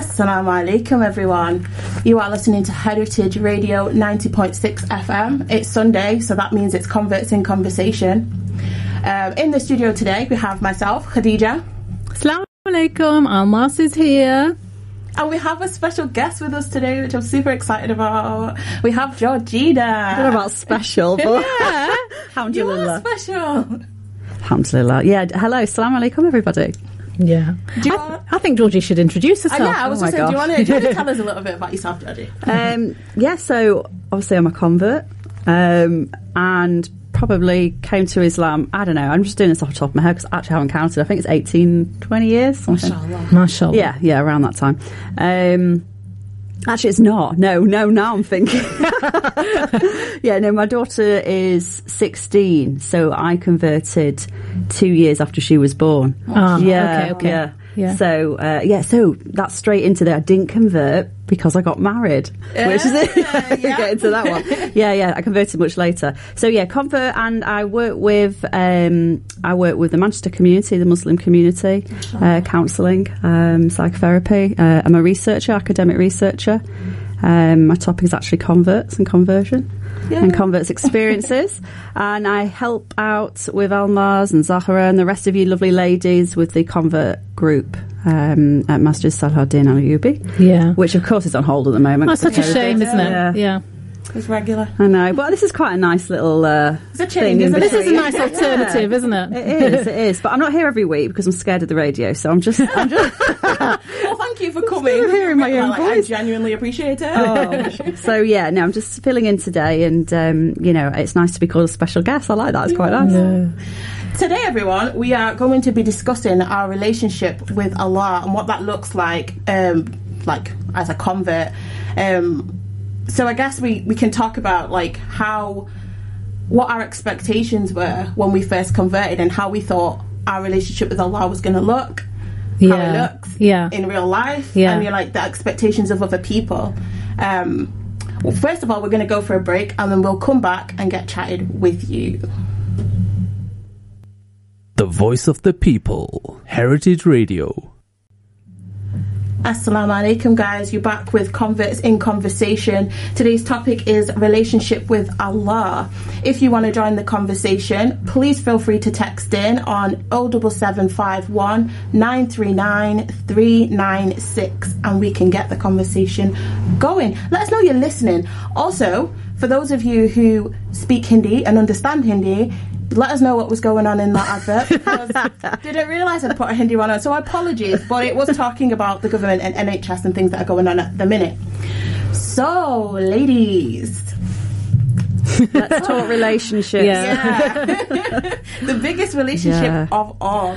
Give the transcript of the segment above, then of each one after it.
Assalamu alaikum, everyone. You are listening to Heritage Radio 90.6 FM. It's Sunday, so that means it's Converts in Conversation. Um, in the studio today, we have myself, Khadija. Assalamu alaikum, Almas is here. And we have a special guest with us today, which I'm super excited about. We have Georgina. I don't know about special, but You are special. Alhamdulillah. Yeah, hello, salam alaikum, everybody. Yeah. Do you I, I think Georgie should introduce Uh, herself. yeah, I was Oh just saying, do you, want to, do you want to tell us a little bit about yourself, Georgie? Um, yeah, so obviously I'm a convert, um, and probably came to Islam, I don't know, I'm just doing this off the top of my head because I actually haven't counted. I think it's 18, 20 years, something. Mashallah. Mashallah. Yeah, yeah, around that time. Um, actually, it's not. No, no, now I'm thinking. yeah, no, my daughter is 16, so I converted two years after she was born. Ah, yeah, okay, okay. Yeah. Yeah. So, uh, yeah, so that's straight into there. I didn't convert because I got married, which is it. yeah. Get into that one. Yeah, yeah, I converted much later. So, yeah, convert, and I work with, um, I work with the Manchester community, the Muslim community, uh, counselling, um, psychotherapy. Uh, I'm a researcher, academic researcher. Um, my topic is actually converts and conversion and converts experiences. and I help out with Almas and Zahra and the rest of you lovely ladies with the convert group um, at Masjid Salahuddin Al Ayubi, Yeah. which of course is on hold at the moment. That's such a shame, isn't it? Yeah. Yeah. It's regular. I know, but this is quite a nice little uh, It's a change, thing isn't it? This is a nice alternative, isn't it? It is, it is. But I'm not here every week because I'm scared of the radio. So I'm just, I'm just. Well, thank you for coming. still hearing my own Like, I voice. genuinely appreciate it. Oh, so yeah, no, I'm just filling in today, and um, you know, it's nice to be called a special guest. I like that; it's quite nice. Today, everyone, we are going to be discussing our relationship with Allah and what that looks like, um, like as a convert. Um, so I guess we, we can talk about like how what our expectations were when we first converted and how we thought our relationship with Allah was going to look, how Yeah. it looks Yeah. in real life, Yeah. and you're like the expectations of other people. Um, well, first of all, we're going to go for a break and then we'll come back and get chatted with you. The voice of the people. Heritage Radio. Assalamu alaikum, guys. You're back with Converts in Conversation. Today's topic is relationship with Allah. If you want to join the conversation, please feel free to text in on 07751 939 396 and we can get the conversation going. Let us know you're listening. Also, for those of you who speak Hindi and understand Hindi, let us know what was going on in that advert because didn't realise I'd put a Hindi one on. So apologies, but it was talking about the government and NHS and things that are going on at the minute. So, ladies, Let's talk relationships. Yeah. the biggest relationship Yeah. of all.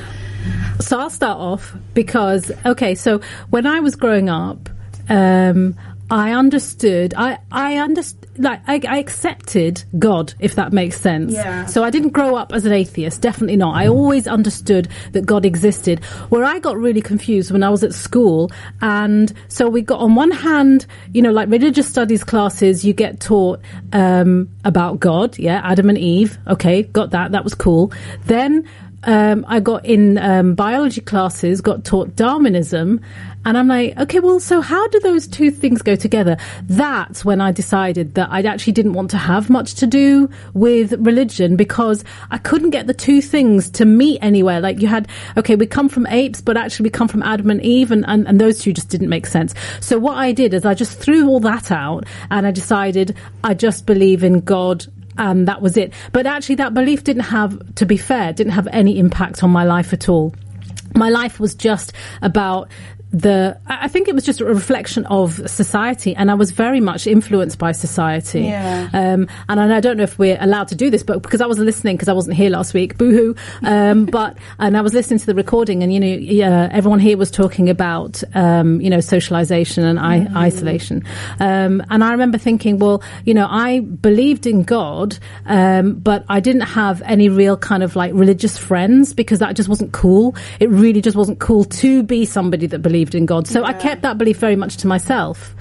So I'll start off because okay, so when I was growing up, um, I understood. I I understood. Like I, I accepted God, if that makes sense. Yeah. So I didn't grow up as an atheist. Definitely not. I always understood that God existed. Where I got really confused when I was at school, and so we got on one hand, you know, like religious studies classes, you get taught um, about God. Yeah, Adam and Eve. Okay, got that. That was cool. Then um, I got in um, biology classes, got taught Darwinism, and I'm like, okay, well, so how do those two things go together? That's when I decided that I actually didn't want to have much to do with religion because I couldn't get the two things to meet anywhere. Like you had, okay, we come from apes, but actually we come from Adam and Eve, and, and, and those two just didn't make sense. So what I did is I just threw all that out and I decided I just believe in God and that was it. But actually, that belief didn't have, to be fair, didn't have any impact on my life at all. My life was just about the I think it was just a reflection of society and I was very much influenced by society. Yeah. Um, and I don't know if we're allowed to do this, but because I was listening, because I wasn't here last week, boohoo. Um, but, and I was listening to the recording and, you know, yeah, everyone here was talking about, um, you know, socialization and I- isolation. Um, and I remember thinking, well, you know, I believed in God, um, but I didn't have any real kind of like religious friends because that just wasn't cool. It really just wasn't cool to be somebody that believed believed in God. So I kept that belief very much to myself.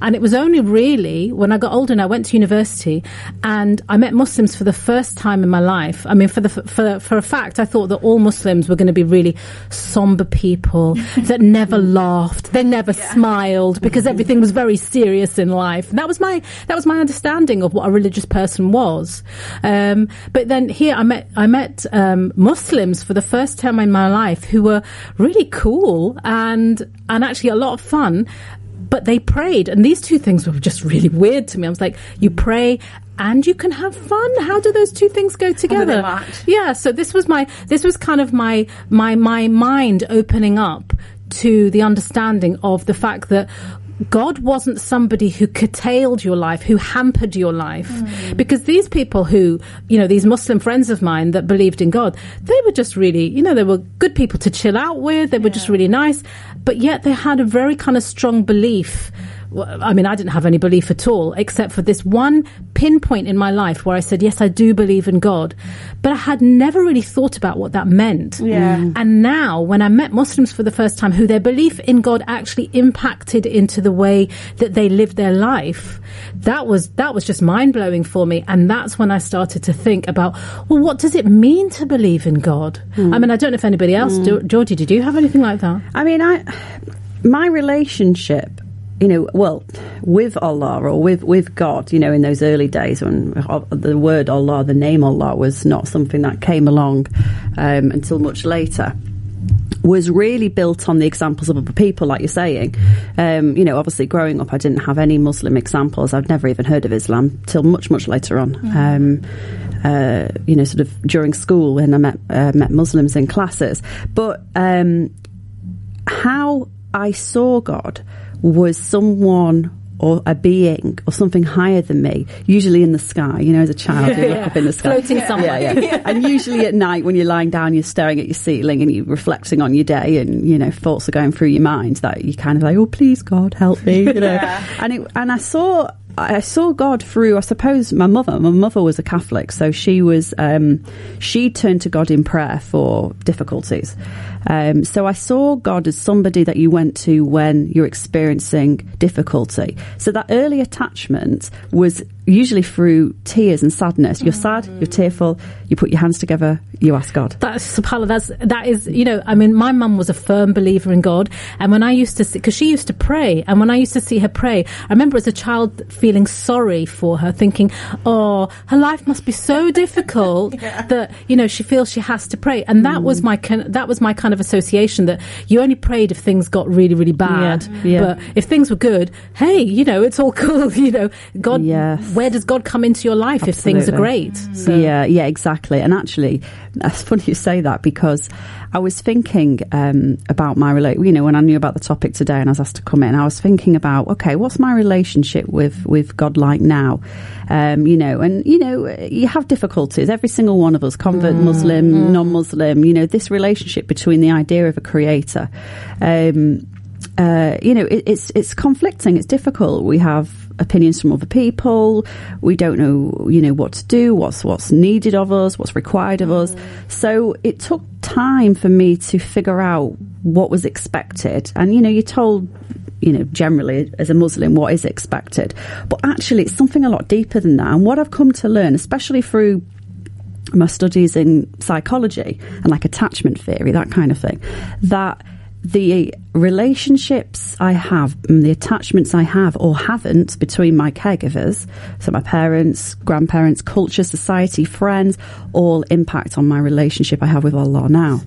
And it was only really when I got older and I went to university and I met Muslims for the first time in my life. I mean, for the for for a fact, I thought that all Muslims were going to be really somber people that never laughed, they never smiled because everything was very serious in life. And that was my that was my understanding of what a religious person was. Um, but then here I met I met um, Muslims for the first time in my life who were really cool and and actually a lot of fun. But they prayed, and these two things were just really weird to me. I was like, you pray and you can have fun. How do those two things go together? Yeah. So this was my this was kind of my my my mind opening up to the understanding of the fact that God wasn't somebody who curtailed your life, who hampered your life. Mm. Because these people who, you know, these Muslim friends of mine that believed in God, they were just really, you know, they were good people to chill out with. They were just really nice. But yet they had a very kind of strong belief. Well, I mean, I didn't have any belief at all, except for this one pinpoint in my life where I said, yes, I do believe in God. But I had never really thought about what that meant. Yeah. Mm. And now, when I met Muslims for the first time, who their belief in God actually impacted into the way that they lived their life, that was that was just mind blowing for me. And that's when I started to think about, well, what does it mean to believe in God? Mm. I mean, I don't know if anybody else, do, Georgie, did you have anything like that? I mean, I my relationship, you know, well, with Allah or with with God, you know, in those early days when the word Allah, the name Allah, was not something that came along um, until much later. Was really built on the examples of other people, like you're saying. Um, you know, obviously, growing up, I didn't have any Muslim examples. I'd never even heard of Islam till much, much later on. Um, uh, you know, sort of during school when I met uh, met Muslims in classes. But um, how I saw God was someone or a being or something higher than me, usually in the sky. You know, as a child, you look up in the sky. Floating somewhere. Yeah, yeah. and usually at night when you're lying down, you're staring at your ceiling and you're reflecting on your day and, you know, thoughts are going through your mind that you kind of like, oh, please, God, help me. You know? And, it, and I saw I saw God through, I suppose, my mother. My mother was a Catholic, so she was, um, she turned to God in prayer for difficulties. Um, so I saw God as somebody that you went to when you're experiencing difficulty. So that early attachment was usually through tears and sadness. You're sad, you're tearful, you put your hands together, you ask God. That's subhanallah. That's that is you know. I mean, my mum was a firm believer in God, and when I used to see, because she used to pray, and when I used to see her pray, I remember as a child feeling sorry for her, thinking, "Oh, her life must be so difficult that you know she feels she has to pray." And that was my that was my kind of association that you only prayed if things got really really bad, Yeah. but if things were good, hey, you know, it's all cool. You know, God. Yes. Where does God come into your life if things are great? Mm. So, Yeah, yeah, exactly. And actually, that's funny you say that because I was thinking um, about my relate. You know, when I knew about the topic today and I was asked to come in, I was thinking about okay, what's my relationship with with God like now? Um, you know, and you know, you have difficulties. Every single one of us, convert, Muslim, non-Muslim. You know, this relationship between the idea of a creator. Um, uh, you know, it, it's it's conflicting. It's difficult. We have opinions from other people. We don't know, you know, what to do. What's what's needed of us. What's required of us. So it took time for me to figure out what was expected. And you know, you're told. You know, generally as a Muslim, what is expected? But actually, it's something a lot deeper than that. And what I've come to learn, especially through my studies in psychology and like attachment theory, that kind of thing, that the relationships I have and the attachments I have or haven't between my caregivers, so my parents, grandparents, culture, society, friends, all impact on my relationship I have with Allah now.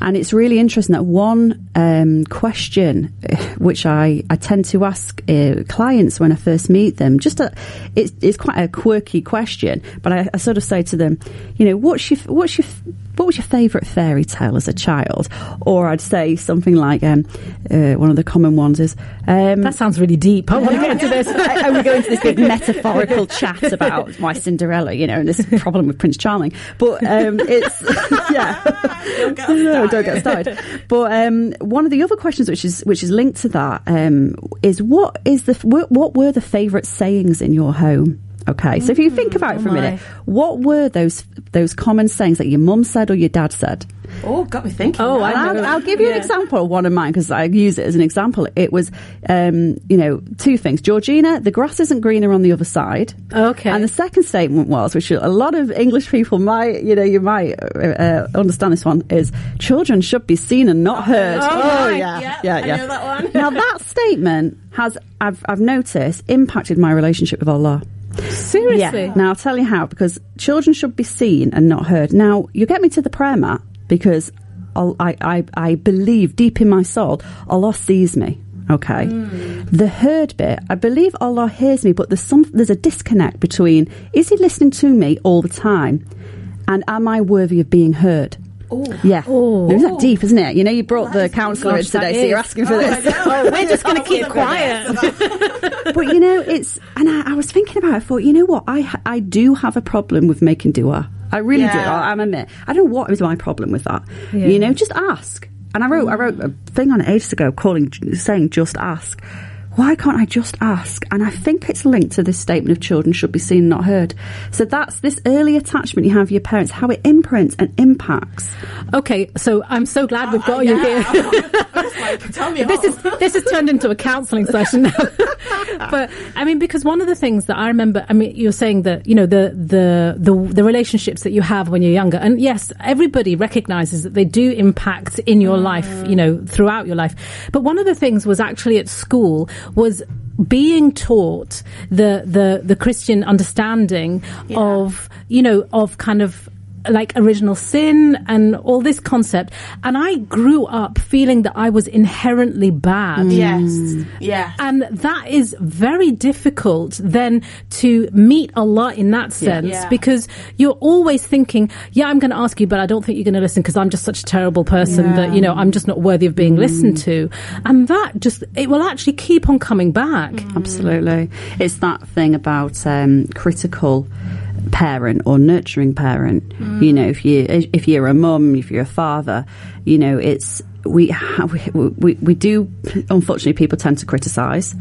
And it's really interesting that one um, question eh, which I, I tend to ask uh, clients when I first meet them, just a, it's, it's quite a quirky question, but I, I sort of say to them, you know, what's your, what's your, what was your favourite fairy tale as a child? Or I'd say something like, um, uh, one of the common ones is, um, That sounds really deep. I want to get into this. and we go into this big metaphorical chat about my Cinderella, you know, and this problem with Prince Charming. But um, it's yeah, no, don't get started. But um, one of the other questions, which is which is linked to that, um, is what is the what, what were the favourite sayings in your home? Okay, so if you think about it for a Oh my. minute, what were those those common sayings that your mum said or your dad said? Oh, got me thinking. Oh. I know. I'll, I'll give you an Yeah. example of one of mine because I use it as an example. It was, um, you know, two things. Georgina, the grass isn't greener on the other side. Okay. And the second statement was, which a lot of English people might, you know, you might uh, uh, understand this one, is children should be seen and not heard. Oh, right. yeah, Yeah, yeah, I know that one. now that statement has, I've, I've noticed, impacted my relationship with Allah. Seriously. Yeah. Now I'll tell you how because children should be seen and not heard. Now you get me to the prayer mat because I I I believe deep in my soul Allah sees me. Okay. Hmm. The heard bit, I believe Allah hears me, but there's some there's a disconnect between is He listening to me all the time, and am I worthy of being heard? Yeah, Oh. isn't that deep, isn't it? You know, you brought the Gosh, counsellor in today, so you're asking for Oh, this. I know. Oh, we're just going to keep quiet. but you know, it's and I, I was thinking about it. I thought, you know what, I I do have a problem with making dua. I really do. Yeah. I, I'm admit. I don't know what is my problem with that. Yeah. You know, just ask. And I wrote I wrote a thing on it ages ago, calling saying just ask. Why can't I just ask? And I think it's linked to this statement of children should be seen, not heard. So that's this early attachment you have with your parents, how it imprints and impacts. Okay, so I'm so glad we've got you yeah. here. Like, tell me this is this has turned into a counselling session now. but I mean, because one of the things that I remember, I mean, you're saying that you know the the the the relationships that you have when you're younger, and yes, everybody recognises that they do impact in your mm. life, you know, throughout your life. But one of the things was actually at school was being taught the the the Christian understanding of you know of kind of like original sin and all this concept and i grew up feeling that i was inherently bad mm. yes, mm. yes. and that is very difficult then to meet Allah in that sense Yeah. because you're always thinking, yeah, I'm going to ask you, but I don't think you're going to listen because I'm just such a terrible person that, you know, I'm just not worthy of being listened mm. to. And that just, it will actually keep on coming back. Absolutely. It's that thing about um, critical parent or nurturing parent. Mm. You know, if you if you're a mum, if you're a father, you know, it's we ha- we, we we do unfortunately people tend to criticize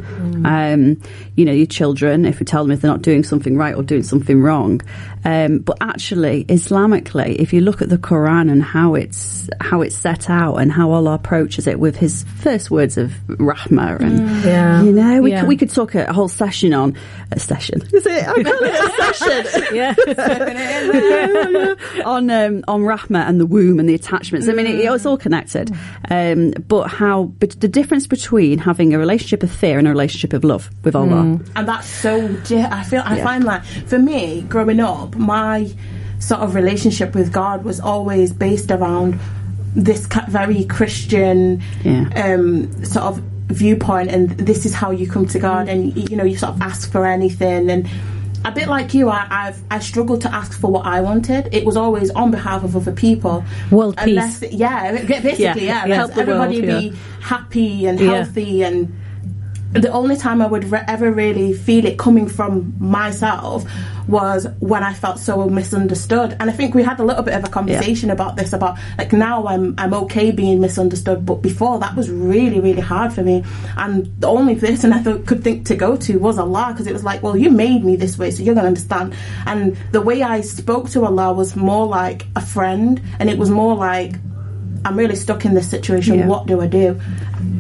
um you know your children if we tell them if they're not doing something right or doing something wrong um but actually islamically if you look at the quran and how it's how it's set out and how allah approaches it with his first words of rahmah and Yeah. you know we, Yeah. could, we could talk a whole session on a session is it i call it a session Yeah. on um, on Rahma and the womb and the attachments. I mean, it, it's all connected. Um, but how but the difference between having a relationship of fear and a relationship of love with Allah. and that's so di- i feel i Yeah. find like for me growing up my sort of relationship with god was always based around this very christian Yeah. um sort of viewpoint and this is how you come to god and you know you sort of ask for anything and a bit like you, I, I've I struggled to ask for what I wanted. It was always on behalf of other people. World Unless, peace. Yeah, basically, Yeah, yeah. yeah. Help the world, everybody be happy and Yeah. healthy and the only time I would re- ever really feel it coming from myself was when I felt so misunderstood. And I think we had a little bit of a conversation about this about like now I'm I'm okay being misunderstood, but before that was really really hard for me. And the only person I thought could think to go to was Allah because it was like, well, you made me this way, so you're gonna understand. And the way I spoke to Allah was more like a friend, and it was more like. I'm really stuck in this situation. Yeah. What do I do?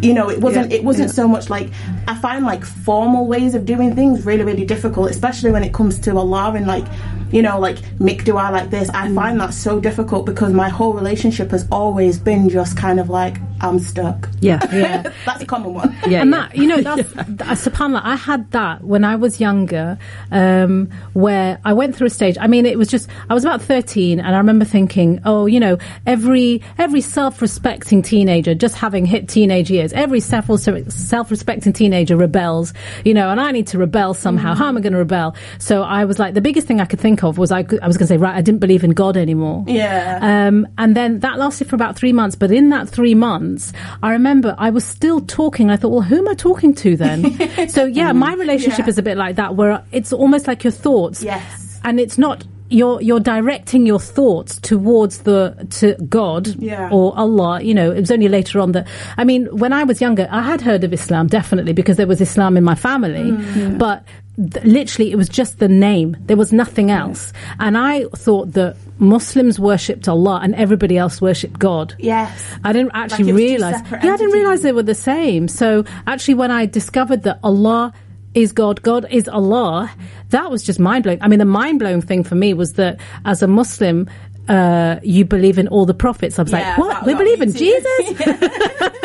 You know, it wasn't. Yeah, It wasn't yeah. so much like I find like formal ways of doing things really, really difficult, especially when it comes to Allah and like, you know, like make I like this. I mm. find that so difficult because my whole relationship has always been just kind of like I'm stuck. Yeah, Yeah. That's a common one. yeah, and yeah. that you know that's uh, subhanallah i had that when i was younger um, where i went through a stage i mean it was just i was about 13 and i remember thinking oh you know every every self-respecting teenager just having hit teenage years every self- self-respecting teenager rebels you know and i need to rebel somehow how am i going to rebel so i was like the biggest thing i could think of was i, I was going to say right i didn't believe in god anymore Yeah. um, and then that lasted for about three months. But in that three months, I remember I was still talking. I thought, well, who am I talking to then? so yeah, mm-hmm. my relationship Yeah. is a bit like that, where it's almost like your thoughts. Yes. And it's not you're you're directing your thoughts towards the to God Yeah. or Allah. You know, it was only later on that. I mean, when I was younger, I had heard of Islam definitely because there was Islam in my family, mm. but. Th- Literally, it was just the name. There was nothing else. And I thought that Muslims worshipped Allah and everybody else worshipped God. Yes. I didn't actually two realize. Yeah, I didn't realize they were the same. So actually, when I discovered that Allah is God, God is Allah, that was just mind blowing. I mean, the mind blowing thing for me was that as a Muslim, uh, you believe in all the prophets. I was Yeah, like, what? We believe in. Jesus?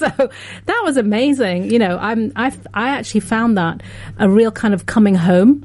so that was amazing. You know, I'm, I, I actually found that a real kind of coming home.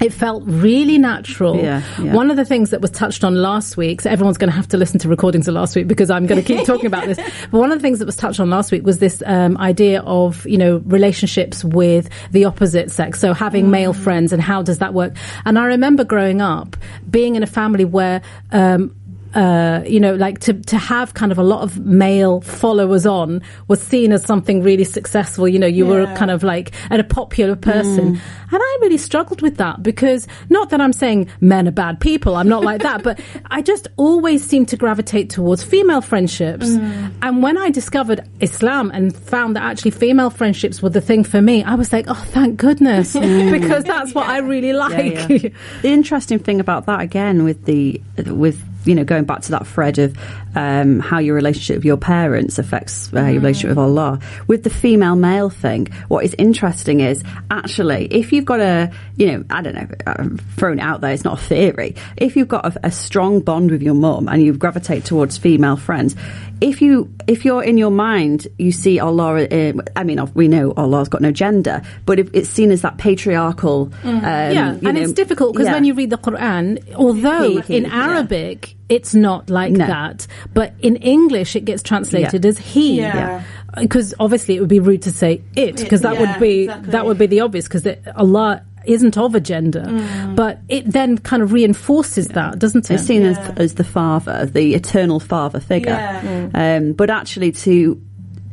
It felt really natural. Yeah, yeah. One of the things that was touched on last week, so everyone's going to have to listen to recordings of last week because I'm going to keep talking about this. But one of the things that was touched on last week was this um, idea of, you know, relationships with the opposite sex. So having male friends and how does that work? And I remember growing up being in a family where, um, uh, you know, like to, to have kind of a lot of male followers on was seen as something really successful. You know, you were kind of like and a popular person. Mm. And I really struggled with that because not that I'm saying men are bad people. I'm not like that, but I just always seem to gravitate towards female friendships. Mm. And when I discovered Islam and found that actually female friendships were the thing for me, I was like, oh, thank goodness, because that's what I really like. Mm. Yeah, yeah. the interesting thing about that again with the with you know going back to that thread of um, how your relationship with your parents affects uh, your relationship with Allah with the female male thing what is interesting is actually if you've got a you know I don't know I'm throwing it out there it's not a theory if you've got a, a strong bond with your mum and you gravitate towards female friends if you if you're in your mind you see Allah uh, I mean we know Allah's got no gender but if it's seen as that patriarchal um, yeah, and know, it's difficult because yeah. when you read the Quran, although in yeah. Arabic it's not like No. that, but in English it gets translated Yeah. as he. Yeah. Because obviously it would be rude to say it, because that yeah, would be exactly. that would be the obvious, because Allah isn't of a gender, Mm. but it then kind of reinforces that, doesn't it? It's seen Yeah. as, as the father, the eternal father figure. Yeah. Um, but actually, to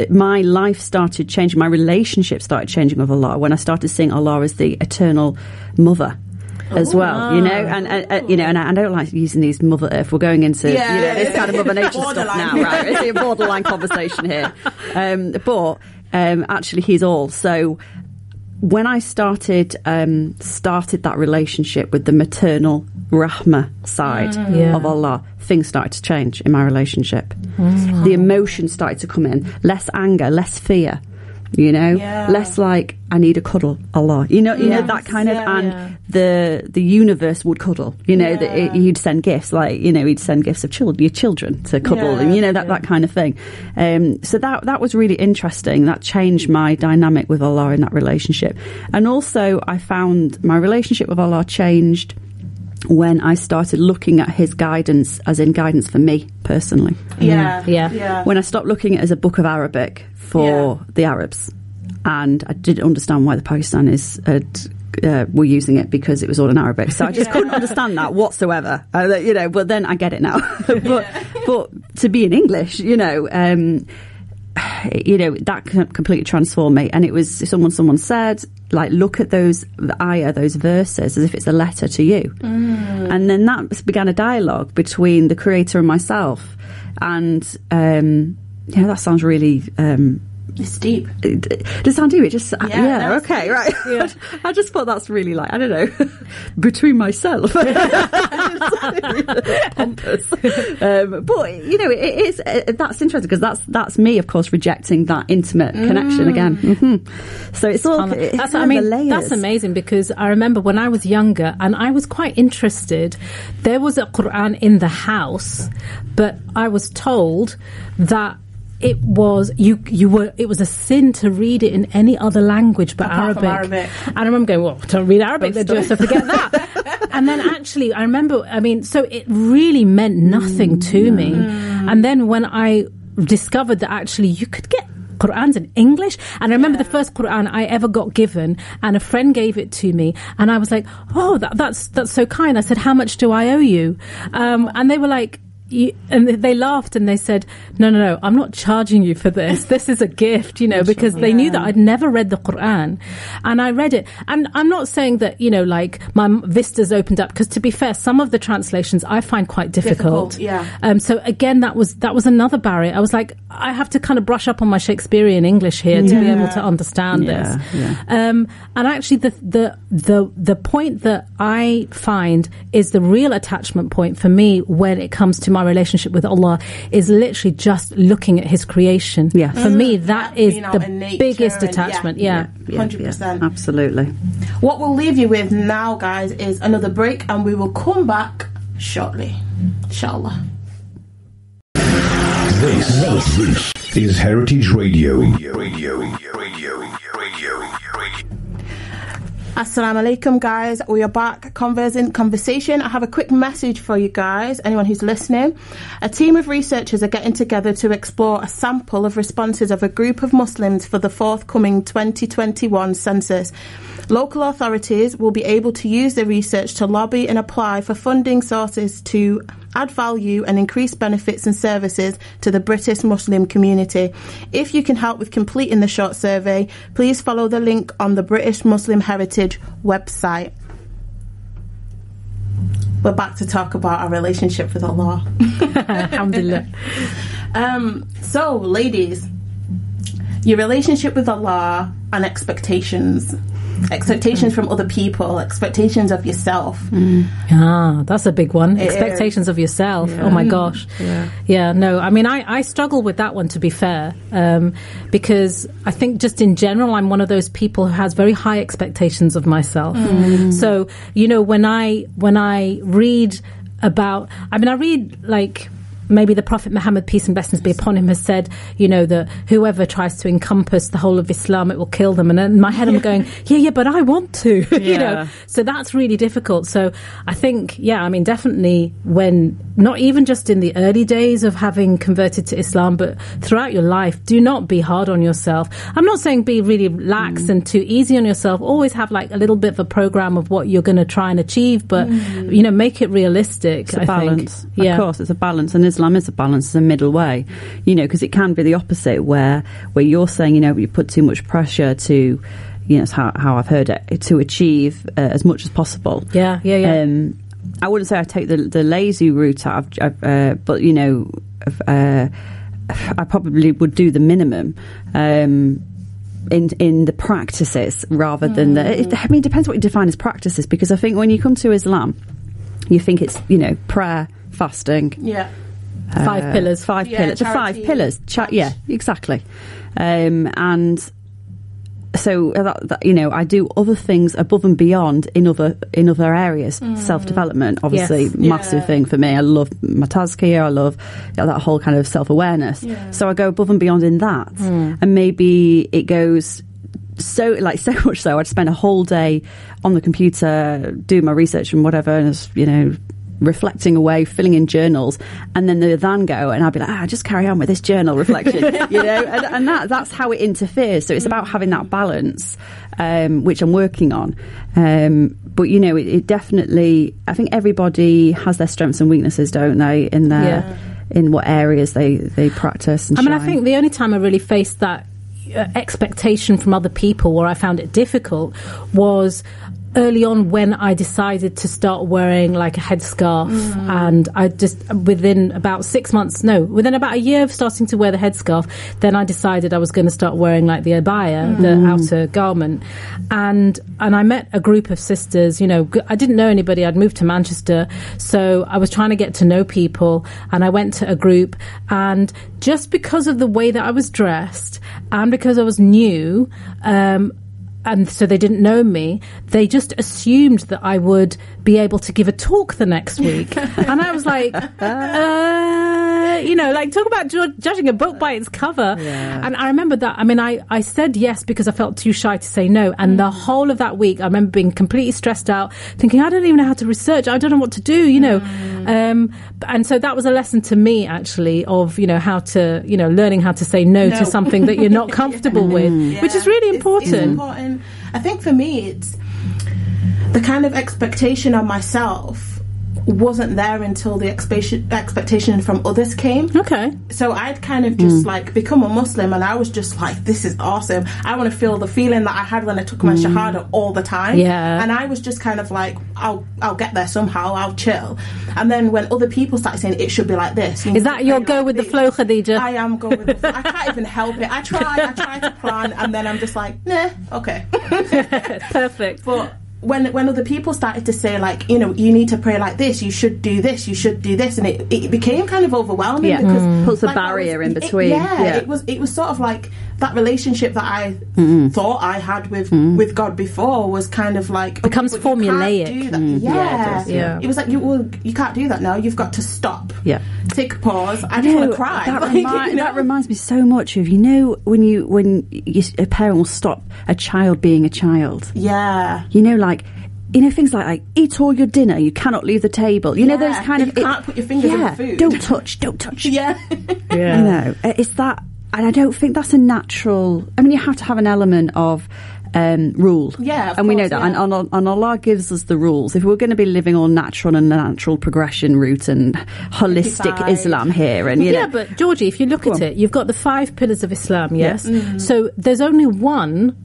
my life started changing. My relationship started changing with Allah when I started seeing Allah as the eternal mother. As well, you know, and, and uh, you know, and I, I don't like using these Mother Earth. We're going into Yeah, you know, this kind of. Mother Nature stuff now, right? It's a borderline conversation here. Um, but um, actually, he's all. So when I started um, started that relationship with the maternal rahma side Yeah. of Allah, things started to change in my relationship. The emotions started to come in, less anger, less fear. You know, Yeah. less like I need a cuddle, a lot You know, you know that kind of, yeah. and Yeah. the the universe would cuddle. You know, that it, you'd send gifts, like you know, he'd send gifts of children, your children to cuddle, and you know that that kind of thing. Um, so that that was really interesting. That changed my dynamic with Allah in that relationship, and also I found my relationship with Allah changed when I started looking at His guidance as in guidance for me personally. Yeah. Yeah. Yeah. When I stopped looking at it as a book of Arabic for the Arabs, and I didn't understand why the Pakistanis had. Uh, were using it because it was all in Arabic, so I just couldn't understand that whatsoever. Uh, you know, but then I get it now. but, but to be in English, you know, um, you know that completely transformed me. And it was someone someone said like look at those ayah those verses as if it's a letter to you. And then that began a dialogue between the creator and myself. And um yeah that sounds really um It's deep. it- does it sound deep? It just yeah, no, it's okay, right. I just thought that's really like I don't know between myself, pompous. Um, but you know, it, is uh, that's interesting because that's that's me, of course, rejecting that intimate connection again. hmm So it's all it's That's, I mean, that's amazing because I remember when I was younger and I was quite interested. There was a Quran in the house, but I was told that it was you you were it was a sin to read it in any other language but Arabic. Arabic. And I remember going, well, don't read Arabic, then just forget that. and then actually, I remember, I mean, so it really meant nothing to me. And then when I discovered that actually you could get Qur'ans in English. And I remember the first Qur'an I ever got given, and a friend gave it to me, and I was like, "Oh, that, that's that's so kind." I said, "How much do I owe you?" Um, and they were like. You, and they laughed and they said, "No, no, no, I'm not charging you for this. This is a gift, you know, because they knew that I'd never read the Quran, and I read it. And I'm not saying that you know, like my vistas opened up because, to be fair, some of the translations I find quite difficult. Difficult, yeah. Um, so again, that was that was another barrier. I was like, I have to kind of brush up on my Shakespearean English here to be able to understand Yeah, this. yeah. Um, and actually, the, the the the point that I find is the real attachment point for me when it comes to my relationship with Allah is literally just looking at His creation. Yeah. For me, mm. that is being out the in nature biggest and- attachment. yeah. Yeah. Yeah, 100%. yeah, absolutely. What we'll leave you with now, guys, is another break, and we will come back shortly. Inshallah. This, this is Heritage Radio. Radio, radio, radio, radio, radio. Assalamu alaikum, guys. We are back. Converts in Conversation. I have a quick message for you guys, anyone who's listening. A team of researchers are getting together to explore a sample of responses of a group of Muslims for the forthcoming 2021 census. Local authorities will be able to use the research to lobby and apply for funding sources to add value and increase benefits and services to the British Muslim community. If you can help with completing the short survey, please follow the link on the British Muslim Heritage website. We're back to talk about our relationship with Allah. Alhamdulillah. Um, so, ladies, your relationship with Allah and expectations. Expectations from other people, expectations of yourself. Ah, that's a big one. It Expectations of yourself. Oh my gosh. Yeah. no, I mean, I, I struggle with that one to be fair, um, because I think just in general, I'm one of those people who has very high expectations of myself. So, you know, when I, when I read about, I mean, I read like, maybe the Prophet Muhammad, peace and blessings be upon him, has said, you know, that whoever tries to encompass the whole of Islam, it will kill them. And in my head, I'm going, yeah, yeah, but I want to, you know. So that's really difficult. So I think, yeah, I mean, definitely when, not even just in the early days of having converted to Islam, but throughout your life, do not be hard on yourself. I'm not saying be really lax Mm. and too easy on yourself. Always have like a little bit of a program of what you're going to try and achieve, but, you know, make it realistic. Mm. It's a I balance. Think. Yeah. Of course, it's a balance, and Islam is a balance, it's a middle way. You know, because it can be the opposite, where where you're saying, you know, you put too much pressure to, you know, it's how, how I've heard it, to achieve uh, as much as possible. Yeah, yeah, yeah. Um, I wouldn't say I take the the lazy route out of, of, uh, but you know, uh, I probably would do the minimum. Um, in in the practices rather than the. It, I mean, it depends what you define as practices because I think when you come to Islam, you think it's you know prayer, fasting, Yeah. Five uh, pillars. five Yeah, pillars, the five pillars. Cha- yeah, exactly. Um, and so that, that, you know, I do other things above and beyond in other in other areas. Self development, obviously, Yes. massive Yeah. thing for me. I love my tazkiyah. I love you know, that whole kind of self awareness. Yeah. So I go above and beyond in that, and maybe it goes so like so much so I'd spend a whole day on the computer doing my research and whatever and it's, you know reflecting away filling in journals and then the then go and I'd be like ah just carry on with this journal reflection you know? And, and that that's how it interferes. So it's about having that balance um, which I'm working on. Um, but you know it, it definitely I think everybody has their strengths and weaknesses don't they in their Yeah. in what areas they they practice and I mean, I think the only time I really faced that uh, expectation from other people where I found it difficult was early on when I decided to start wearing like a headscarf. Mm. And I just within about 6 months no within about a year of starting to wear the headscarf then I decided I was going to start wearing like the abaya mm. the mm. outer garment. And and I met a group of sisters you know I didn't know anybody. I'd moved to Manchester. So I was trying to get to know people. And I went to a group. And just because of the way that I was dressed and because I was new um and so they didn't know me. They just assumed that I would be able to give a talk the next week, and I was like, uh, you know, like talk about ju- judging a book by its cover. And I remember that. I mean, I I said yes because I felt too shy to say no, and the whole of that week, I remember being completely stressed out, thinking I don't even know how to research. I don't know what to do. You know, um, and so that was a lesson to me actually of you know how to you know learning how to say no, No. to something that you're not comfortable with, which is Yeah, really it's- important. It's, important. I think for me, it's the kind of expectation on myself wasn't there until the expectation expectation from others came. Okay. So I'd kind of just hmm. like become a Muslim, and I was just like, "This is awesome." I want to feel the feeling that I had when I took my hmm. shahada all the time. Yeah. And I was just kind of like, "I'll I'll get there somehow. I'll chill." And then when other people started saying it should be like this, Is that your go like with the flow, Khadija? I am going with the flow. I can't even help it. I try, I try to plan, and then I'm just like, nah, okay. Perfect. But when when other people started to say like, you know, you need to pray like this, you should do this, you should do this, and it, it became kind of overwhelming Yeah. because Mm. Puts a like, I barrier in it- between. yeah, Yeah. it was it was sort of like that relationship that I mm-hmm. thought I had with mm-hmm. with God before was kind of like Becomes but you can't formulaic. do that. Mm-hmm. Yeah, Yeah, it does, yeah. It was like you well, you can't do that now. You've got to stop. Yeah. Take a pause. I just want to cry. That, Like, remi- you know? that reminds me so much of you know when you when you, a parent will stop a child being a child. yeah. You know, like you know things like like eat all your dinner. You cannot leave the table. You know those kind you of can't put your fingers in yeah, the food. Don't touch. Don't touch. Yeah. Yeah you know, it's that, and I don't think that's a natural. I mean, you have to have an element of. Um, rule, Yeah, of and we know that, yeah. and, and, and Allah gives us the rules. If we're going to be living on natural and natural progression route and holistic. Islam here, and you know, Yeah, but Georgie, if you look at on. it, you've got the five pillars of Islam, yes? Yes. So there's only one,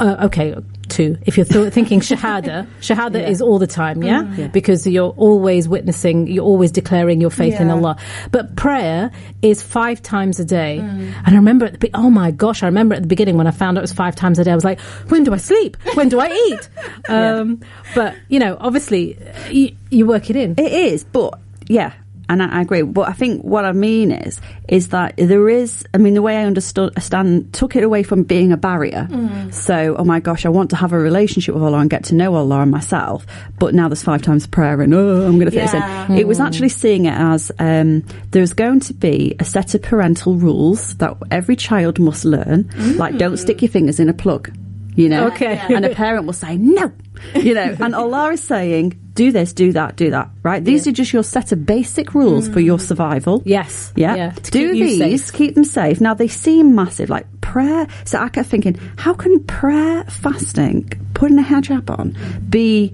uh, okay, two. If you're th- thinking Shahada, Shahada Yeah. is all the time, yeah? Yeah. Because you're always witnessing, you're always declaring your faith in Allah. But prayer is five times a day. And I remember at the be- oh my gosh, I remember at the beginning when I found out it was five times a day, I was like, when do I sleep? When do I eat? um, But, you know, obviously, you, you work it in. It is, but yeah, and I, I agree. But I think what I mean is, is that there is. I mean, the way I understood, stand took it away from being a barrier. Mm. So, oh my gosh, I want to have a relationship with Allah and get to know Allah and myself. But now there's five times prayer, and oh, I'm going to fit Yeah. this in. It was mm. actually seeing it as um, there's going to be a set of parental rules that every child must learn. Mm. Like, don't stick your fingers in a plug. You know, Okay. and a parent will say no, you know, and Allah is saying, do this, do that, do that, right? These are just your set of basic rules for your survival. Yes. Yeah. Yeah, Do keep these, keep them safe. Now they seem massive, like prayer. So I kept thinking, how can prayer, fasting, putting a hijab on be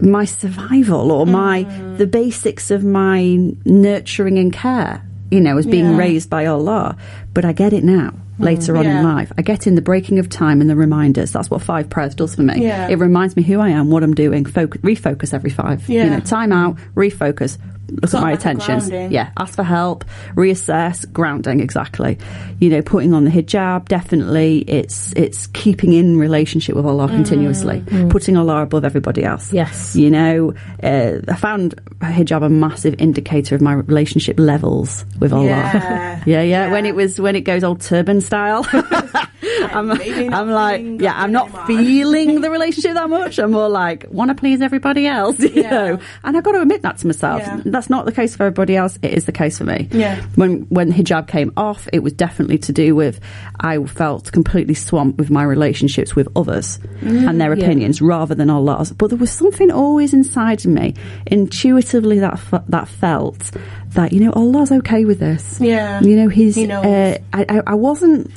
my survival or my, Mm. the basics of my nurturing and care, you know, as being Yeah. raised by Allah. But I get it now. Mm, later on in life, I get in the breaking of time and the reminders. That's what five prayers does for me. Yeah. It reminds me who I am, what I'm doing. Focus, refocus every five. You Yeah. know, time out, refocus. Look at my of like a attentions. grounding. Yeah, ask for help, reassess, grounding exactly. You know, putting on the hijab definitely. It's it's keeping in relationship with Allah continuously, putting Allah above everybody else. Yes. You know, uh, I found hijab a massive indicator of my relationship levels with Allah. Yeah. yeah, yeah. Yeah. When it was when it goes old turban style. I'm, I'm like, yeah, I'm not anymore. feeling the relationship that much. I'm more like, want to please everybody else, you Yeah. know. And I've got to admit that to myself. Yeah. That's not the case for everybody else. It is the case for me. Yeah. When when hijab came off, it was definitely to do with I felt completely swamped with my relationships with others and their Yeah. opinions rather than Allah's. But there was something always inside of me, intuitively that f- that felt that you know Allah's okay with this. Yeah. You know, He's. He knows. Uh, I, I I wasn't,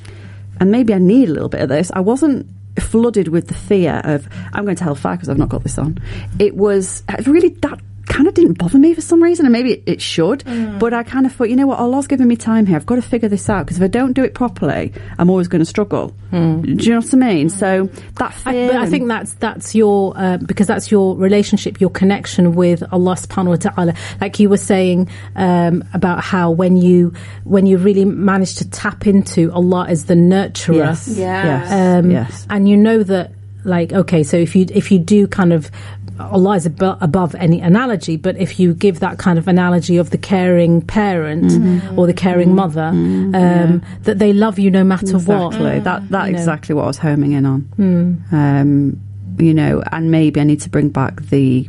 and maybe I need a little bit of this. I wasn't flooded with the fear of I'm going to hellfire because I've not got this on. It was really that kind of didn't bother me for some reason, and maybe it, it should. Mm. But I kind of thought, you know what, Allah's giving me time here. I've got to figure this out because if I don't do it properly, I'm always going to struggle. Do you know what I mean? So that I, fear. but I think that's that's your uh, because that's your relationship, your connection with Allah Subhanahu wa Taala. Like you were saying um, about how when you when you really manage to tap into Allah as the nurturer, yes, yes, um, yes. and you know that like okay, so if you if you do kind of Allah is abo- above any analogy, but if you give that kind of analogy of the caring parent Mm-hmm. or the caring mother, um, that they love you no matter what. Exactly. That that You know. exactly what I was homing in on. Um, you know, and maybe I need to bring back the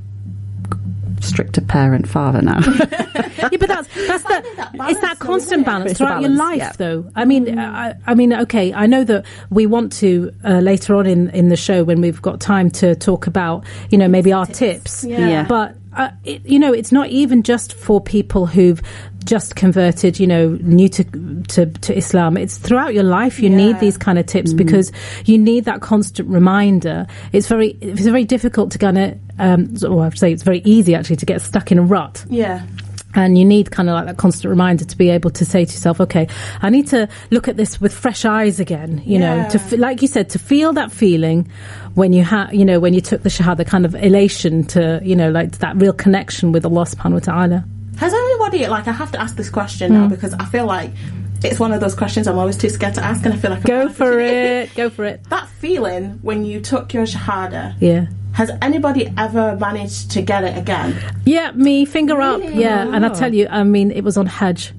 stricter parent father now. yeah, but that's that's the that it's that constant isn't it? balance It's a throughout your life, yeah. though. I mean, I, I mean, okay, I know that we want to uh, later on in in the show when we've got time to talk about, you know, maybe our tips. Yeah. Yeah. But uh, it, you know, it's not even just for people who've just converted, you know, new to to, to Islam. It's throughout your life. You need these kind of tips because you need that constant reminder. It's very it's very difficult to kind of, um, well, I'd say it's very easy actually to get stuck in a rut Yeah. And you need kind of like that constant reminder to be able to say to yourself okay i need to look at this with fresh eyes again you know to f- like you said to feel that feeling when you had you know when you took the shahada kind of elation to you know like that real connection with allah subhanahu wa ta'ala. Has anybody like I have to ask this question now mm. because I feel like it's one of those questions I'm always too scared to ask, and I feel like I've go for it go for it That feeling when you took your shahada. yeah Has anybody ever managed to get it again? Yeah, me, finger up. Yeah, and I tell you, I mean, it was on Hajj.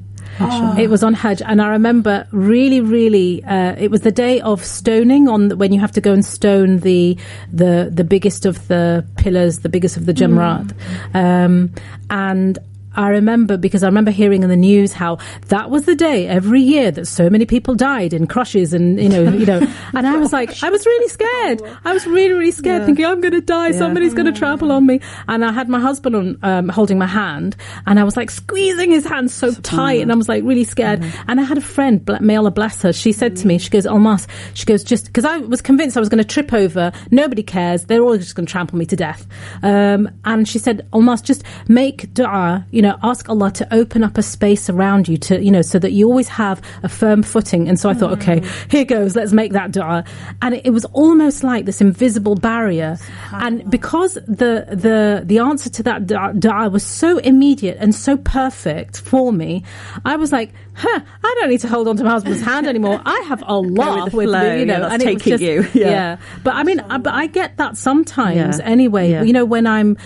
It was on Hajj, and I remember really, really. Uh, it was the day of stoning on the, when you have to go and stone the the the biggest of the pillars, the biggest of the Jamrat, um, and. I remember because I remember hearing in the news how that was the day every year that so many people died in crushes and you know you know. And I was like I was really scared. I was really really scared thinking I'm going to die somebody's going to trample on me. And I had my husband on um, holding my hand and I was like squeezing his hand so tight and I was like really scared. And I had a friend Bla- may Allah bless her she said to me she goes Almas she goes just because I was convinced I was going to trip over. Nobody cares. They're all just going to trample me to death. Um, and she said Almas just make dua you know ask Allah to open up a space around you to you know so that you always have a firm footing. And so I thought okay mm. here goes let's make that dua. And it, it was almost like this invisible barrier. And because the the the answer to that dua, dua was so immediate and so perfect for me I was like huh I don't need to hold on to my husband's hand anymore. I have Allah with the with flow, me you know yeah, that's and taking just you, yeah. yeah. but I mean I, but I get that sometimes Yeah. anyway. Yeah. you know when I'm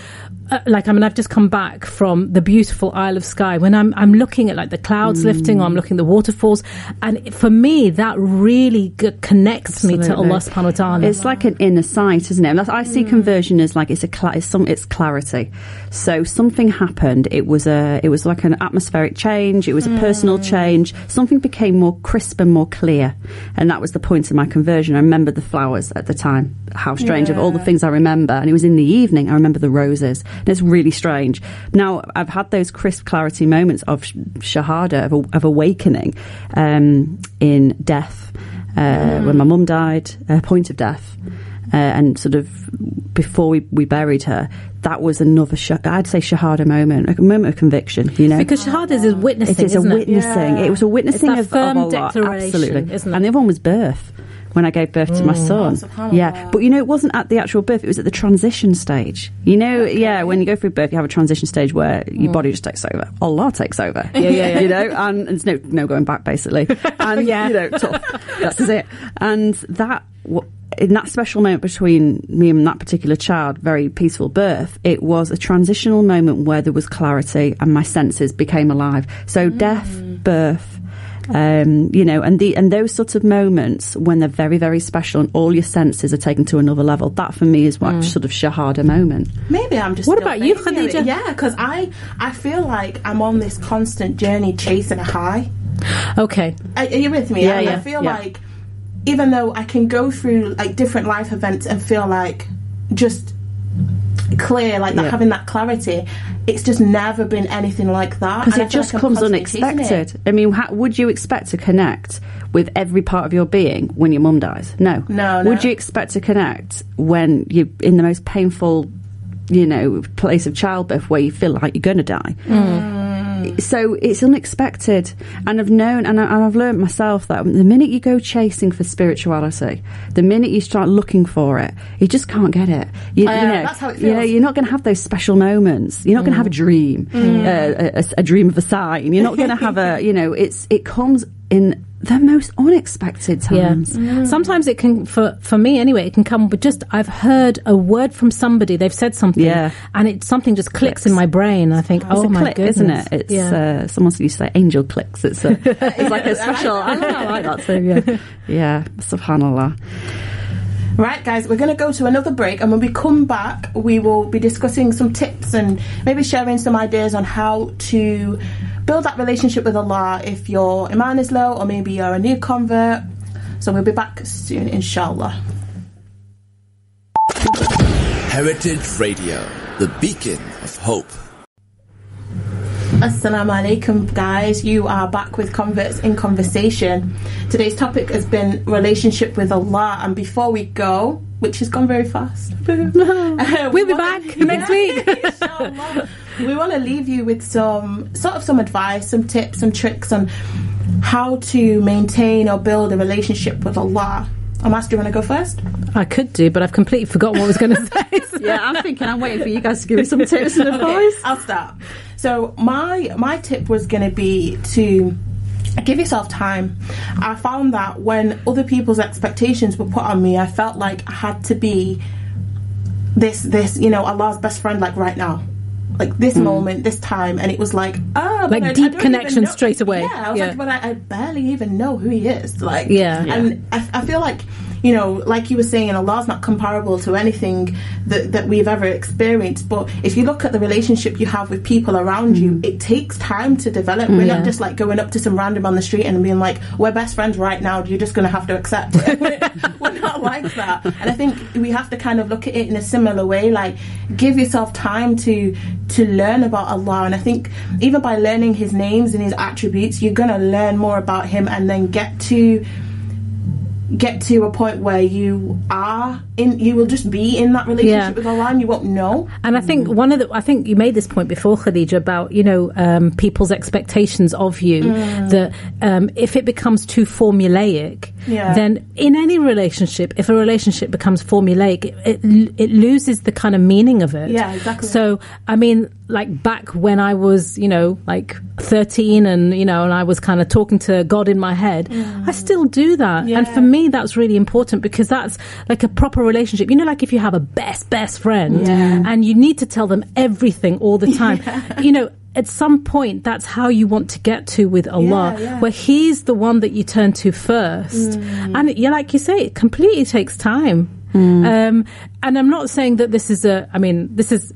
uh, like I mean I've just come back from the beautiful Isle of Skye when I'm I'm looking at like the clouds lifting or I'm mm. looking at the waterfalls and for me that really g- connects me to Absolutely. Allah subhanahu wa ta'ala It's like an inner sight, isn't it? And that's, I see mm. conversion as like it's a cla- it's some it's clarity. So something happened. It was a it was like an atmospheric change. It was a personal mm. change. Something became more crisp and more clear, and that was the point of my conversion. I remember the flowers at the time. How strange of all the things I remember, and it was in the evening. I remember the roses. And it's really strange. Now I've had those crisp clarity moments of sh- shahada of, a, of awakening um, in death uh, when my mum died, uh, point of death, uh, and sort of before we, we buried her, that was another, sh- I'd say, shahada moment, a moment of conviction, you know. because shahada is witnessing it is a isn't it? Yeah. witnessing. It was a witnessing of, firm of declaration, absolutely. isn't it? And the other one was birth. When I gave birth to my son, subhanallah. yeah, but you know, it wasn't at the actual birth; it was at the transition stage. You know, yeah, when you go through birth, you have a transition stage where your body just takes over. Allah takes over. Yeah, yeah, You know, and, and there's no no going back, basically. And Yeah. you know, tough. That's it. And that. In that special moment between me and that particular child, very peaceful birth, it was a transitional moment where there was clarity and my senses became alive. So death, birth, um, you know, and the and those sorts of moments when they're very very special and all your senses are taken to another level. That for me is what sort of shahada moment. Maybe I'm just. What about you. Khadija? Yeah, because I I feel like I'm on this constant journey chasing a high. okay Are, are you with me? Yeah, I yeah, feel yeah. like even though I can go through like different life events and feel like just clear, like that Yeah. having that clarity, it's just never been anything like that. Because it just like comes constantly chasing it. unexpected. I mean, how, would you expect to connect with every part of your being when your mum dies? No. No, no. Would you expect to connect when you're in the most painful, you know, place of childbirth where you feel like you're going to die? So it's unexpected, and I've known, and, I, and I've learned myself that the minute you go chasing for spirituality, the minute you start looking for it, you just can't get it. You, Oh, you yeah, know, that's how it You know, feels. Mm. you're not going to have those special moments. You're not going to have a dream, uh, a, a- a dream of a sign. You're not going to have a, you know, it's it comes in the most unexpected times. Yeah. Sometimes it can, for for me anyway, it can come with just I've heard a word from somebody, they've said something, Yeah. and it something just clicks, Clicks. in my brain. I think, It's oh a my click, goodness, isn't it? It's yeah. uh, someone used to say angel clicks. It's a, it's like a special. I, like- I like that too. Yeah, yeah. Subhanallah. Right, guys, we're going to go to another break, and when we come back, we will be discussing some tips and maybe sharing some ideas on how to build that relationship with Allah if your iman is low, or maybe you're a new convert. So we'll be back soon, inshallah. Heritage Radio, the beacon of hope. Assalamu alaikum, guys. You are back with Converts in Conversation. Today's topic has been relationship with Allah. And before we go, which has gone very fast, uh, We'll be back next week. We want to leave you with some sort of some advice, some tips, some tricks on how to maintain or build a relationship with Allah. Almas, do you want to go first? I could do, but I've completely forgotten what I was going to say. So- Yeah, I'm thinking. I'm waiting for you guys to give me some tips and advice. I'll start. So my my tip was going to be to give yourself time. I found that when other people's expectations were put on me, I felt like I had to be this this you know Allah's best friend like right now. Like this moment, this time, and it was like ah, but Like I- I deep don't connection straight away. Yeah, I was Yeah. like, but I, I barely even know who he is. Like, Yeah. Yeah. and I, I feel like you know, like you were saying, Allah's not comparable to anything that, that we've ever experienced. But if you look at the relationship you have with people around you, it takes time to develop. We're Mm. Yeah. not just like going up to some random on the street and being like, "We're best friends right now. You're just going to have to accept." it." we're, we're not like that. And I think we have to kind of look at it in a similar way. Like, give yourself time to to learn about Allah. And I think even by learning His names and His attributes, you're going to learn more about Him, and then get to get to a point where you are in you will just be in that relationship Yeah. with Allah and you won't know And I think one of the, I think you made this point before, Khadija, about, you know, um, people's expectations of you, that um, if it becomes too formulaic, Yeah. then in any relationship, if a relationship becomes formulaic, it, it, it loses the kind of meaning of it. Yeah, exactly. So, I mean, like back when I was, you know, like 13 and, you know, and I was kind of talking to God in my head, mm. I still do that. And for me, that's really important because that's like a proper relationship. You know, like if you have a best, best friend Yeah. and you need to tell them everything all the time, you know, at some point, that's how you want to get to with Allah, yeah. where He's the one that you turn to first. Mm. And yeah, like you say, it completely takes time. Mm. Um, and I'm not saying that this is a, I mean, this is,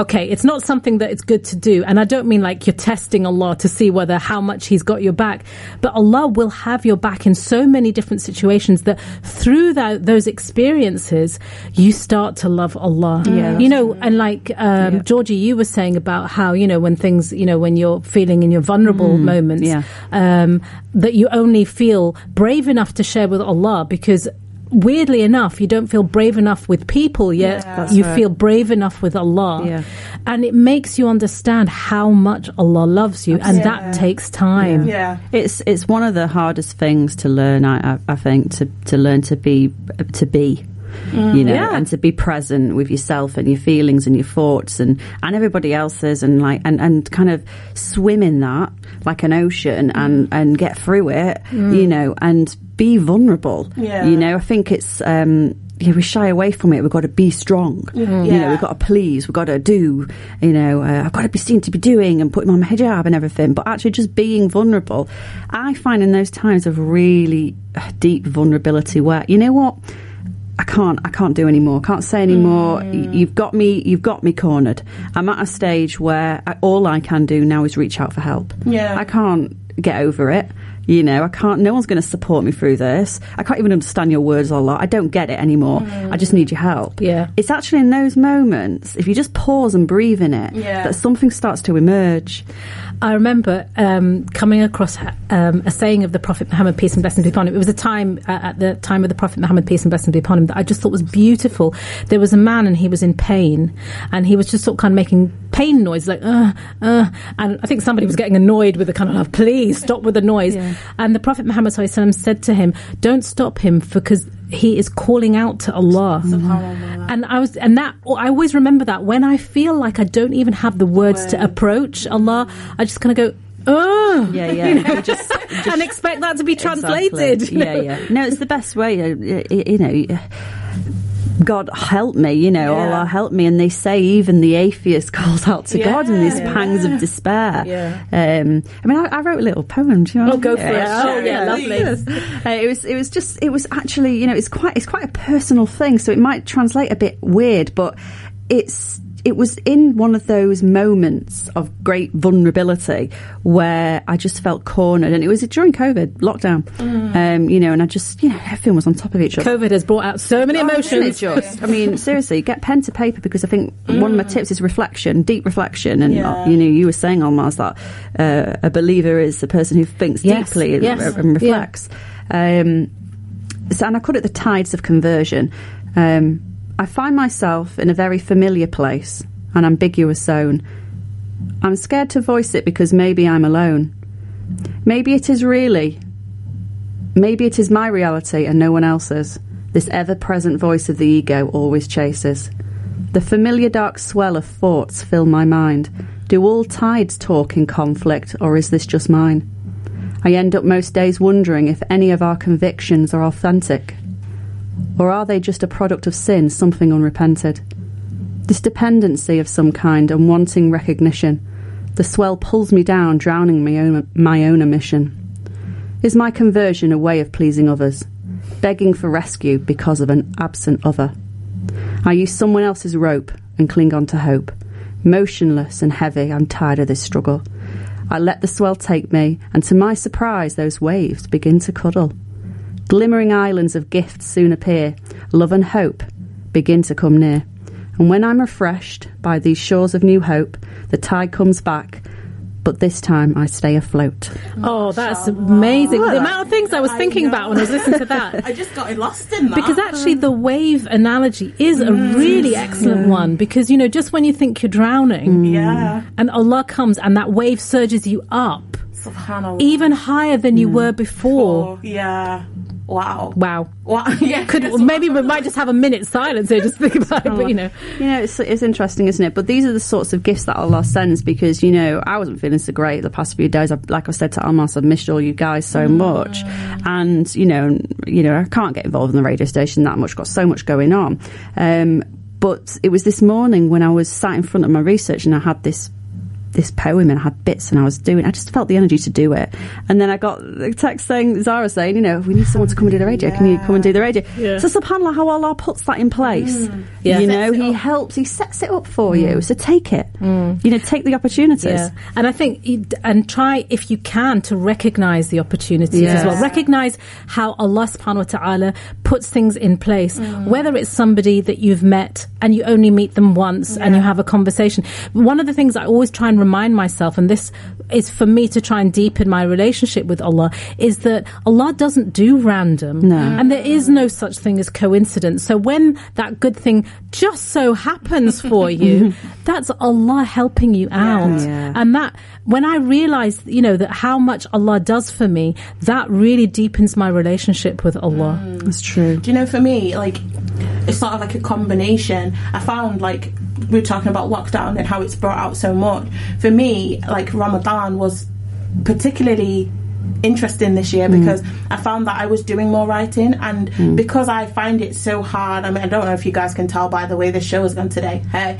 okay, it's not something that it's good to do. And I don't mean like you're testing Allah to see whether how much He's got your back, but Allah will have your back in so many different situations that through that, those experiences, you start to love Allah. Yeah. You know, and like, um, Georgie, you were saying about how, you know, when things, you know, when you're feeling in your vulnerable moments, yeah. um, that you only feel brave enough to share with Allah because weirdly enough, you don't feel brave enough with people yet. Yeah. You right. feel brave enough with Allah. Yeah. And it makes you understand how much Allah loves you. And Yeah. that takes time. yeah It's it's one of the hardest things to learn. I I, I think to to learn to be to be. You know, Yeah. and to be present with yourself and your feelings and your thoughts and, and everybody else's and like and, and kind of swim in that like an ocean and, and get through it, you know, and be vulnerable. Yeah. You know, I think it's um yeah, we shy away from it. We've got to be strong. You know, we've got to please. We've got to do. You know, uh, I've got to be seen to be doing and putting on my hijab and everything. But actually, just being vulnerable, I find in those times of really deep vulnerability, where you know what, I can't, I can't do anymore. Can't say anymore. Mm. Y- You've got me. You've got me cornered. I'm at a stage where I, all I can do now is reach out for help. Yeah. I can't get over it. You know, I can't. No one's going to support me through this. I can't even understand your words a lot. I don't get it anymore. Mm. I just need your help. Yeah. It's actually in those moments, if you just pause and breathe in it, Yeah. that something starts to emerge. I remember um, coming across um, a saying of the Prophet Muhammad, peace and blessings be upon him. It was a time uh, at the time of the Prophet Muhammad, peace and blessings be upon him, that I just thought was beautiful. There was a man and he was in pain, and he was just sort of kind of making pain noise, like uh, uh, and I think somebody was getting annoyed with the kind of like, please stop with the noise. And the Prophet Muhammad sallallahu alaihi wasallam said to him, "Don't stop him because." He is calling out to Allah, and I was, and that I always remember that when I feel like I don't even have the words to approach Allah, I just kind of go, oh, Yeah, yeah. You just- and expect that to be translated. Exactly. you Yeah, know? yeah. No, it's the best way. uh, You know, God help me. You know, Yeah. Allah help me. And they say even the atheist calls out to God in these Yeah. pangs of despair. Yeah. Um, I mean, I, I wrote a little poem. Do you know? Oh, go for it. Yeah, Oh, yeah, lovely. Uh, it was. It was just. It was actually. You know, it's quite. It's quite a personal thing. So it might translate a bit weird, but it's. It was in one of those moments of great vulnerability where I just felt cornered, and it was during COVID lockdown. Um, you know, and I just, you know, everyone was on top of each other. COVID has brought out so many Isn't emotions. just? I mean, seriously, get pen to paper because I think one of my tips is reflection, deep reflection. And Yeah. uh, you know, you were saying, Almas, that uh, a believer is a person who thinks Yes, deeply and, yes. and reflects. Um, so, and I call it the tides of conversion. Um, I find myself in a very familiar place, an ambiguous zone. I'm scared to voice it because maybe I'm alone. Maybe it is really. Maybe it is my reality and no one else's. This ever present voice of the ego always chases. The familiar dark swell of thoughts fill my mind. Do all tides talk in conflict, or is this just mine? I end up most days wondering if any of our convictions are authentic. Or are they just a product of sin, something unrepented? This dependency of some kind and wanting recognition. The swell pulls me down, drowning my own, my own omission. Is my conversion a way of pleasing others? Begging for rescue because of an absent other? I use someone else's rope and cling on to hope. Motionless and heavy, I'm tired of this struggle. I let the swell take me, and to my surprise, those waves begin to cuddle. Glimmering islands of gifts soon appear. Love and hope begin to come near. And when I'm refreshed by these shores of new hope, the tide comes back, but this time I stay afloat. Oh, that's amazing. The amount of things I was I thinking about when I was listening to that. I just got lost in that. Because actually, the wave analogy is a mm. really excellent one. Because, you know, just when you think you're drowning, mm. yeah, and Allah comes and that wave surges you up subhanallah. even higher than you mm. were before. Oh, yeah. Wow. Wow. Wow. Yeah. Could maybe we might just have a minute silence here, just think about it. But you know, You know, it's, it's interesting, isn't it? But these are the sorts of gifts that Allah sends because, you know, I wasn't feeling so great the past few days. I, like I said to Almas, I've missed all you guys so much. And, you know, you know, I can't get involved in the radio station that much, got so much going on. Um, but it was this morning when I was sat in front of my research and I had this this poem and I had bits and I was doing I just felt the energy to do it. And then I got the text saying Zara saying, you know, we need someone to come and do the radio. Can you come and do the radio? Yeah. So subhanAllah how Allah puts that in place. Mm. Yeah. You know, he up. helps, he sets it up for mm. you. So take it. Mm. You know, take the opportunities. Yeah, and I think and try if you can to recognize the opportunities as well. Recognize how Allah Subhanahu wa Taala puts things in place. Whether it's somebody that you've met and you only meet them once and you have a conversation. One of the things I always try and remind myself, and this is for me to try and deepen my relationship with Allah, is that Allah doesn't do random, No. and there is no such thing as coincidence. So when that good thing just so happens for you, that's Allah helping you out. Yeah. And that, when I realize, you know, that how much Allah does for me, that really deepens my relationship with Allah. Mm. That's true. Do you know, for me, like, it's sort of like a combination. I found, like, we were talking about lockdown and how it's brought out so much. For me, like, Ramadan was particularly interesting this year because I found that I was doing more writing and because I find it so hard. I mean, I don't know if you guys can tell by the way this show has gone today. Hey,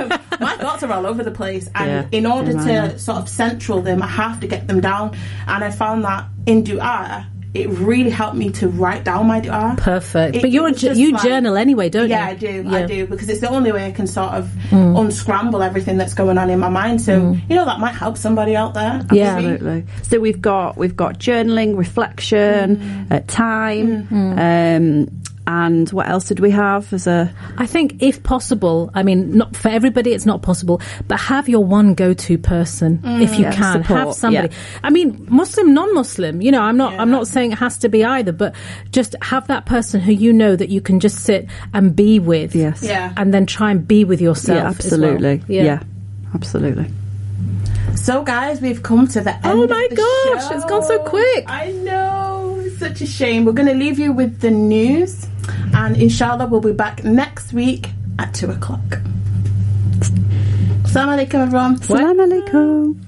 um, my thoughts are all over the place, and Yeah. in order Yeah, to sort of central them, I have to get them down. And I found that in du'a, it really helped me to write down my du'a. Perfect. It- but you're a, ju- just you like- journal anyway, don't yeah, you? Yeah, I do. Yeah. Mm. I do because it's the only way I can sort of unscramble everything that's going on in my mind. So you know that might help somebody out there. Yeah. Absolutely. So we've got we've got journaling, reflection, uh, time, um, and what else did we have as a I think if possible, I mean, not for everybody, it's not possible, but have your one go-to person mm, if you Yeah, can. support, have somebody. yeah. I mean, Muslim, non-Muslim. You know, I'm not. I'm not saying it has to be either, but just have that person who you know that you can just sit and be with. Yes. Yeah. And then try and be with yourself. yeah, as well. absolutely. Yeah. absolutely. So, guys, we've come to the oh end. Oh of my the gosh, show. it's gone so quick. I know, it's such a shame. We're going to leave you with the news, and inshallah, we'll be back next week at two o'clock. Assalamu alaikum, everyone. Assalamu alaikum.